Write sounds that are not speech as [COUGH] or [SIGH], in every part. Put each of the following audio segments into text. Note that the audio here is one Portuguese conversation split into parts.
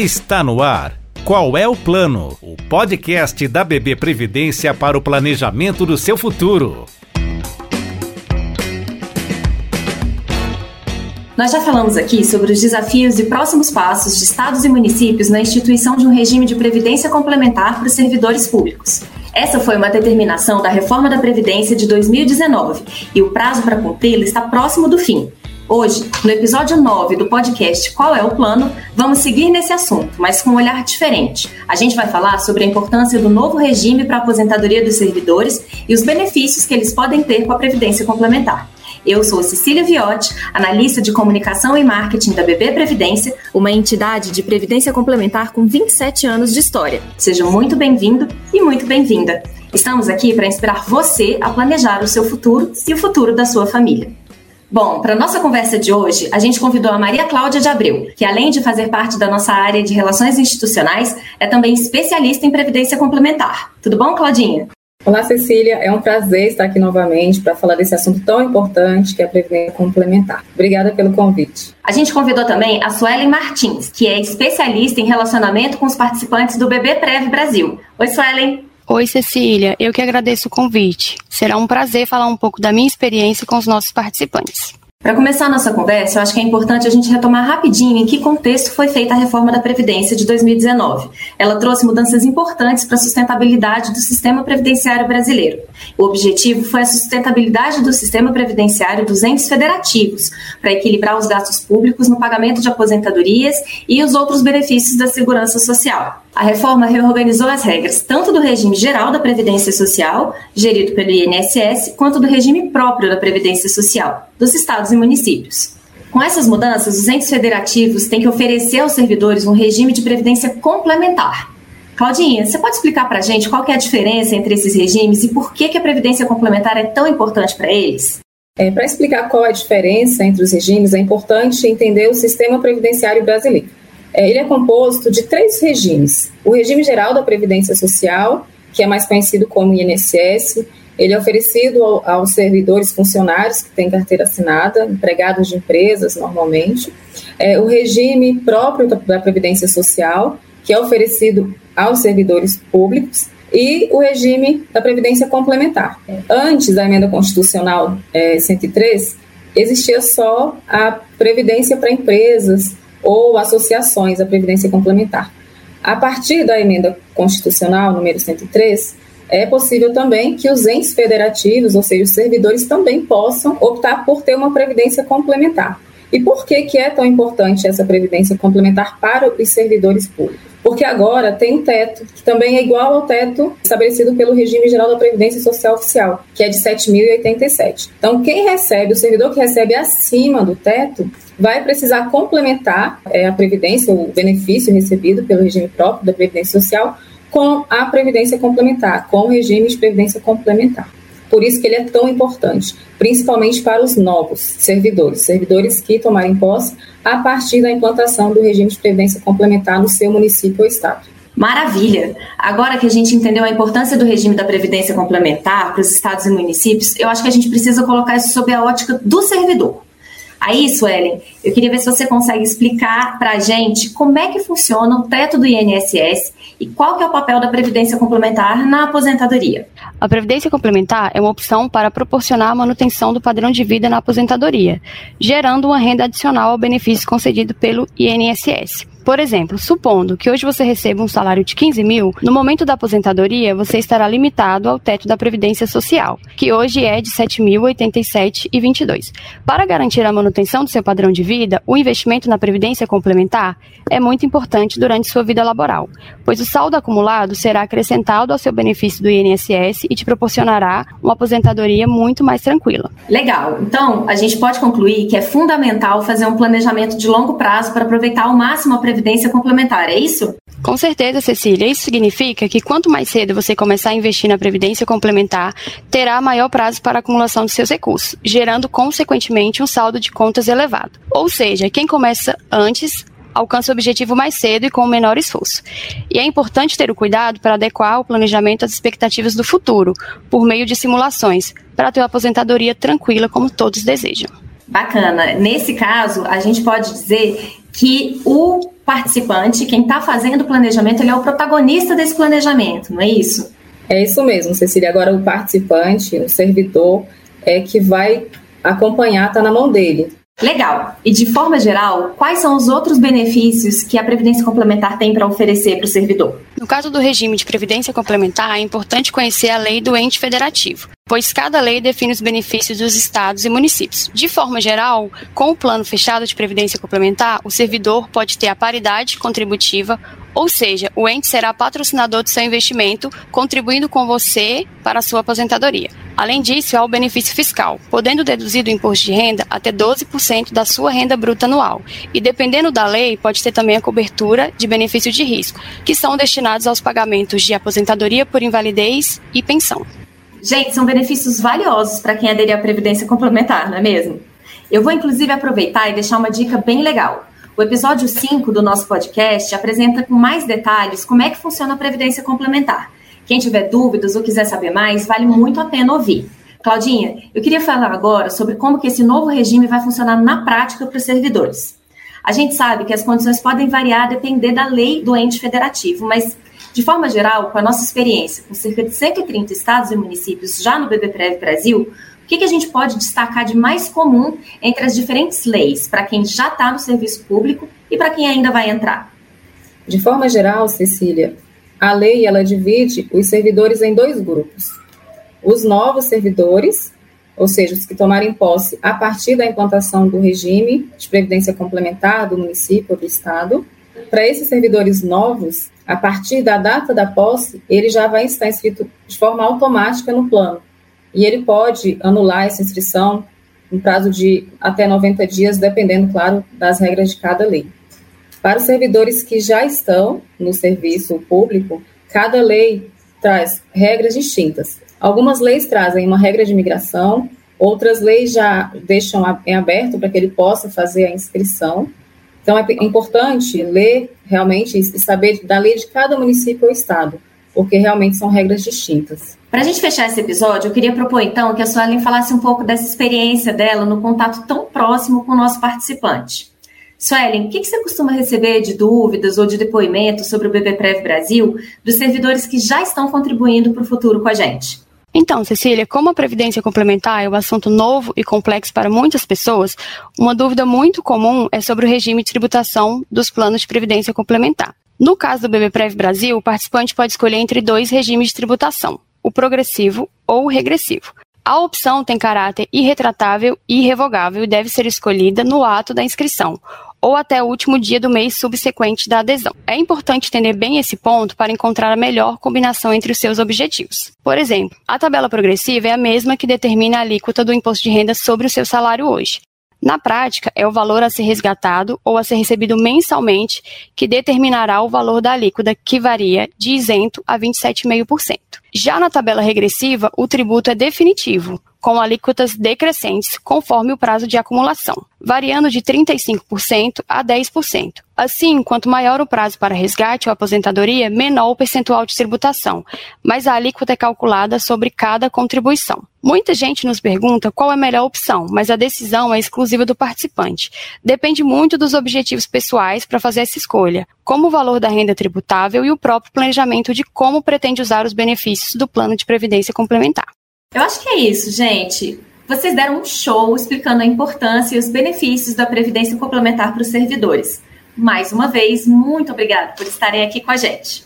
Está no ar. Qual é o plano? O podcast da BB Previdência para o planejamento do seu futuro. Nós já falamos aqui sobre os desafios e próximos passos de estados e municípios na instituição de um regime de previdência complementar para os servidores públicos. Essa foi uma determinação da reforma da Previdência de 2019 e o prazo para cumpri-la está próximo do fim. Hoje, no episódio 9 do podcast Qual é o Plano, vamos seguir nesse assunto, mas com um olhar diferente. A gente vai falar sobre a importância do novo regime para a aposentadoria dos servidores e os benefícios que eles podem ter com a Previdência Complementar. Eu sou Cecília Viotti, analista de comunicação e marketing da BB Previdência, uma entidade de previdência complementar com 27 anos de história. Seja muito bem-vindo e muito bem-vinda. Estamos aqui para inspirar você a planejar o seu futuro e o futuro da sua família. Bom, para nossa conversa de hoje, a gente convidou a Maria Cláudia de Abreu, que além de fazer parte da nossa área de relações institucionais, é também especialista em previdência complementar. Tudo bom, Claudinha? Olá, Cecília. É um prazer estar aqui novamente para falar desse assunto tão importante que é a previdência complementar. Obrigada pelo convite. A gente convidou também a Suelen Martins, que é especialista em relacionamento com os participantes do BB Prev Brasil. Oi, Suelen. Oi, Cecília. Eu que agradeço o convite. Será um prazer falar um pouco da minha experiência com os nossos participantes. Para começar a nossa conversa, eu acho que é importante a gente retomar rapidinho em que contexto foi feita a reforma da Previdência de 2019. Ela trouxe mudanças importantes para a sustentabilidade do sistema previdenciário brasileiro. O objetivo foi a sustentabilidade do sistema previdenciário dos entes federativos, para equilibrar os gastos públicos no pagamento de aposentadorias e os outros benefícios da segurança social. A reforma reorganizou as regras tanto do regime geral da Previdência Social, gerido pelo INSS, quanto do regime próprio da Previdência Social, dos estados e municípios. Com essas mudanças, os entes federativos têm que oferecer aos servidores um regime de previdência complementar. Claudinha, você pode explicar para a gente qual é a diferença entre esses regimes e por que, que a previdência complementar é tão importante para eles? É, para explicar qual é a diferença entre os regimes, é importante entender o sistema previdenciário brasileiro. É, ele é composto de três regimes. O regime geral da Previdência Social, que é mais conhecido como INSS, ele é oferecido aos servidores funcionários que têm carteira assinada, empregados de empresas normalmente. É, o regime próprio da Previdência Social, que é oferecido aos servidores públicos, e o regime da Previdência Complementar. Antes da emenda constitucional é, 103, existia só a Previdência para empresas, ou associações à Previdência Complementar. A partir da emenda constitucional número 103, é possível também que os entes federativos, ou seja, os servidores, também possam optar por ter uma previdência complementar. E por que, que é tão importante essa previdência complementar para os servidores públicos? Porque agora tem um teto, que também é igual ao teto estabelecido pelo regime geral da Previdência Social Oficial, que é de 7.087. Então, quem recebe, o servidor que recebe acima do teto, vai precisar complementar é, a previdência, o benefício recebido pelo regime próprio da Previdência Social, com a previdência complementar, com o regime de previdência complementar. Por isso que ele é tão importante, principalmente para os novos servidores, servidores que tomarem posse a partir da implantação do regime de previdência complementar no seu município ou estado. Maravilha! Agora que a gente entendeu a importância do regime da Previdência Complementar para os estados e municípios, eu acho que a gente precisa colocar isso sob a ótica do servidor. Aí, Suelen, eu queria ver se você consegue explicar para a gente como é que funciona o teto do INSS e qual que é o papel da Previdência Complementar na aposentadoria. A Previdência Complementar é uma opção para proporcionar a manutenção do padrão de vida na aposentadoria, gerando uma renda adicional ao benefício concedido pelo INSS. Por exemplo, supondo que hoje você receba um salário de 15 mil, no momento da aposentadoria você estará limitado ao teto da Previdência Social, que hoje é de 7.087,22. Para garantir a manutenção do seu padrão de vida, o investimento na Previdência Complementar é muito importante durante sua vida laboral, pois o saldo acumulado será acrescentado ao seu benefício do INSS e te proporcionará uma aposentadoria muito mais tranquila. Legal. Então, a gente pode concluir que é fundamental fazer um planejamento de longo prazo para aproveitar ao máximo a previdência complementar, é isso? Com certeza, Cecília. Isso significa que quanto mais cedo você começar a investir na previdência complementar, terá maior prazo para a acumulação de seus recursos, gerando consequentemente um saldo de contas elevado. Ou seja, quem começa antes alcança o objetivo mais cedo e com menor esforço. E é importante ter o cuidado para adequar o planejamento às expectativas do futuro, por meio de simulações, para ter uma aposentadoria tranquila como todos desejam. Bacana. Nesse caso, a gente pode dizer que o participante, quem está fazendo o planejamento, ele é o protagonista desse planejamento, não é isso? É isso mesmo, Cecília. Agora, o participante, o servidor, é que vai acompanhar, está na mão dele. Legal. E de forma geral, quais são os outros benefícios que a Previdência Complementar tem para oferecer para o servidor? No caso do regime de Previdência Complementar, é importante conhecer a lei do ente federativo, pois cada lei define os benefícios dos estados e municípios. De forma geral, com o plano fechado de Previdência Complementar, o servidor pode ter a paridade contributiva ou seja, o ente será patrocinador do seu investimento, contribuindo com você para a sua aposentadoria. Além disso, há o benefício fiscal, podendo deduzir do imposto de renda até 12% da sua renda bruta anual. E dependendo da lei, pode ter também a cobertura de benefício de risco, que são destinados aos pagamentos de aposentadoria por invalidez e pensão. Gente, são benefícios valiosos para quem aderir à Previdência Complementar, não é mesmo? Eu vou inclusive aproveitar e deixar uma dica bem legal. O episódio 5 do nosso podcast apresenta com mais detalhes como é que funciona a previdência complementar. Quem tiver dúvidas ou quiser saber mais, vale muito a pena ouvir. Claudinha, eu queria falar agora sobre como que esse novo regime vai funcionar na prática para os servidores. A gente sabe que as condições podem variar a depender da lei do ente federativo, mas de forma geral, com a nossa experiência com cerca de 130 estados e municípios já no BBPrev Brasil, que, que a gente pode destacar de mais comum entre as diferentes leis para quem já está no serviço público e para quem ainda vai entrar? De forma geral, Cecília, a lei ela divide os servidores em dois grupos. Os novos servidores, ou seja, os que tomarem posse a partir da implantação do regime de previdência complementar do município ou do estado. Para esses servidores novos, a partir da data da posse, ele já vai estar inscrito de forma automática no plano e ele pode anular essa inscrição em prazo de até 90 dias, dependendo, claro, das regras de cada lei. Para os servidores que já estão no serviço público, cada lei traz regras distintas. Algumas leis trazem uma regra de migração, outras leis já deixam em aberto para que ele possa fazer a inscrição. Então, é importante ler realmente e saber da lei de cada município ou estado porque realmente são regras distintas. Para a gente fechar esse episódio, eu queria propor então que a Suelen falasse um pouco dessa experiência dela no contato tão próximo com o nosso participante. Suelen, o que, você costuma receber de dúvidas ou de depoimentos sobre o BBPrev Brasil dos servidores que já estão contribuindo para o futuro com a gente? Então, Cecília, como a previdência complementar é um assunto novo e complexo para muitas pessoas, uma dúvida muito comum é sobre o regime de tributação dos planos de previdência complementar. No caso do BBPrev Brasil, o participante pode escolher entre dois regimes de tributação, o progressivo ou o regressivo. A opção tem caráter irretratável e irrevogável e deve ser escolhida no ato da inscrição, ou até o último dia do mês subsequente da adesão. É importante entender bem esse ponto para encontrar a melhor combinação entre os seus objetivos. Por exemplo, a tabela progressiva é a mesma que determina a alíquota do imposto de renda sobre o seu salário hoje. Na prática, é o valor a ser resgatado ou a ser recebido mensalmente que determinará o valor da alíquota, que varia de isento a 27,5%. Já na tabela regressiva, o tributo é definitivo, com alíquotas decrescentes conforme o prazo de acumulação, variando de 35% a 10%. Assim, quanto maior o prazo para resgate ou aposentadoria, menor o percentual de tributação, mas a alíquota é calculada sobre cada contribuição. Muita gente nos pergunta qual é a melhor opção, mas a decisão é exclusiva do participante. Depende muito dos objetivos pessoais para fazer essa escolha, como o valor da renda tributável e o próprio planejamento de como pretende usar os benefícios do plano de previdência complementar. Eu acho que é isso, gente. Vocês deram um show explicando a importância e os benefícios da previdência complementar para os servidores. Mais uma vez, muito obrigada por estarem aqui com a gente.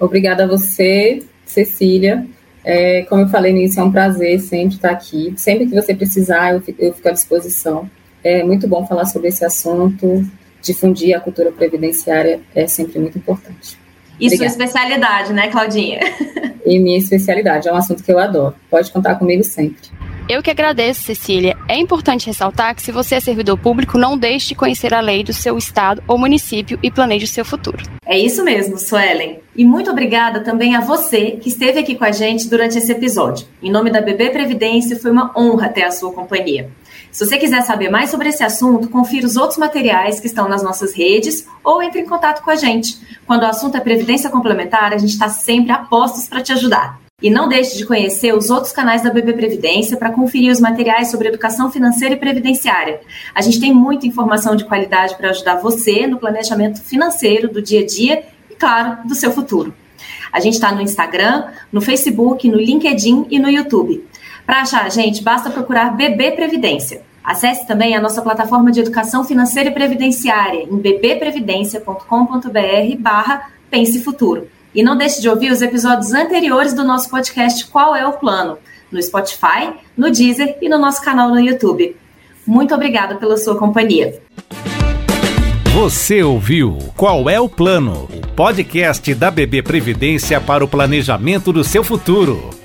Obrigada a você, Cecília. É, como eu falei no início, é um prazer sempre estar aqui. Sempre que você precisar, eu fico, eu fico à disposição. É muito bom falar sobre esse assunto. Difundir a cultura previdenciária é sempre muito importante. E Obrigada. sua especialidade, né, Claudinha? [LAUGHS] E minha especialidade, é um assunto que eu adoro. Pode contar comigo sempre. Eu que agradeço, Cecília. É importante ressaltar que se você é servidor público, não deixe de conhecer a lei do seu estado ou município e planeje o seu futuro. É isso mesmo, Suelen. E muito obrigada também a você que esteve aqui com a gente durante esse episódio. Em nome da BB Previdência, foi uma honra ter a sua companhia. Se você quiser saber mais sobre esse assunto, confira os outros materiais que estão nas nossas redes ou entre em contato com a gente. Quando o assunto é previdência complementar, a gente está sempre a postos para te ajudar. E não deixe de conhecer os outros canais da BB Previdência para conferir os materiais sobre educação financeira e previdenciária. A gente tem muita informação de qualidade para ajudar você no planejamento financeiro do dia a dia e, claro, do seu futuro. A gente está no Instagram, no Facebook, no LinkedIn e no YouTube. Para achar a gente, basta procurar BB Previdência. Acesse também a nossa plataforma de educação financeira e previdenciária em bbprevidencia.com.br barra Pense Futuro. E não deixe de ouvir os episódios anteriores do nosso podcast Qual é o Plano? No Spotify, no Deezer e no nosso canal no YouTube. Muito obrigada pela sua companhia. Você ouviu Qual é o Plano? O podcast da BB Previdência para o planejamento do seu futuro.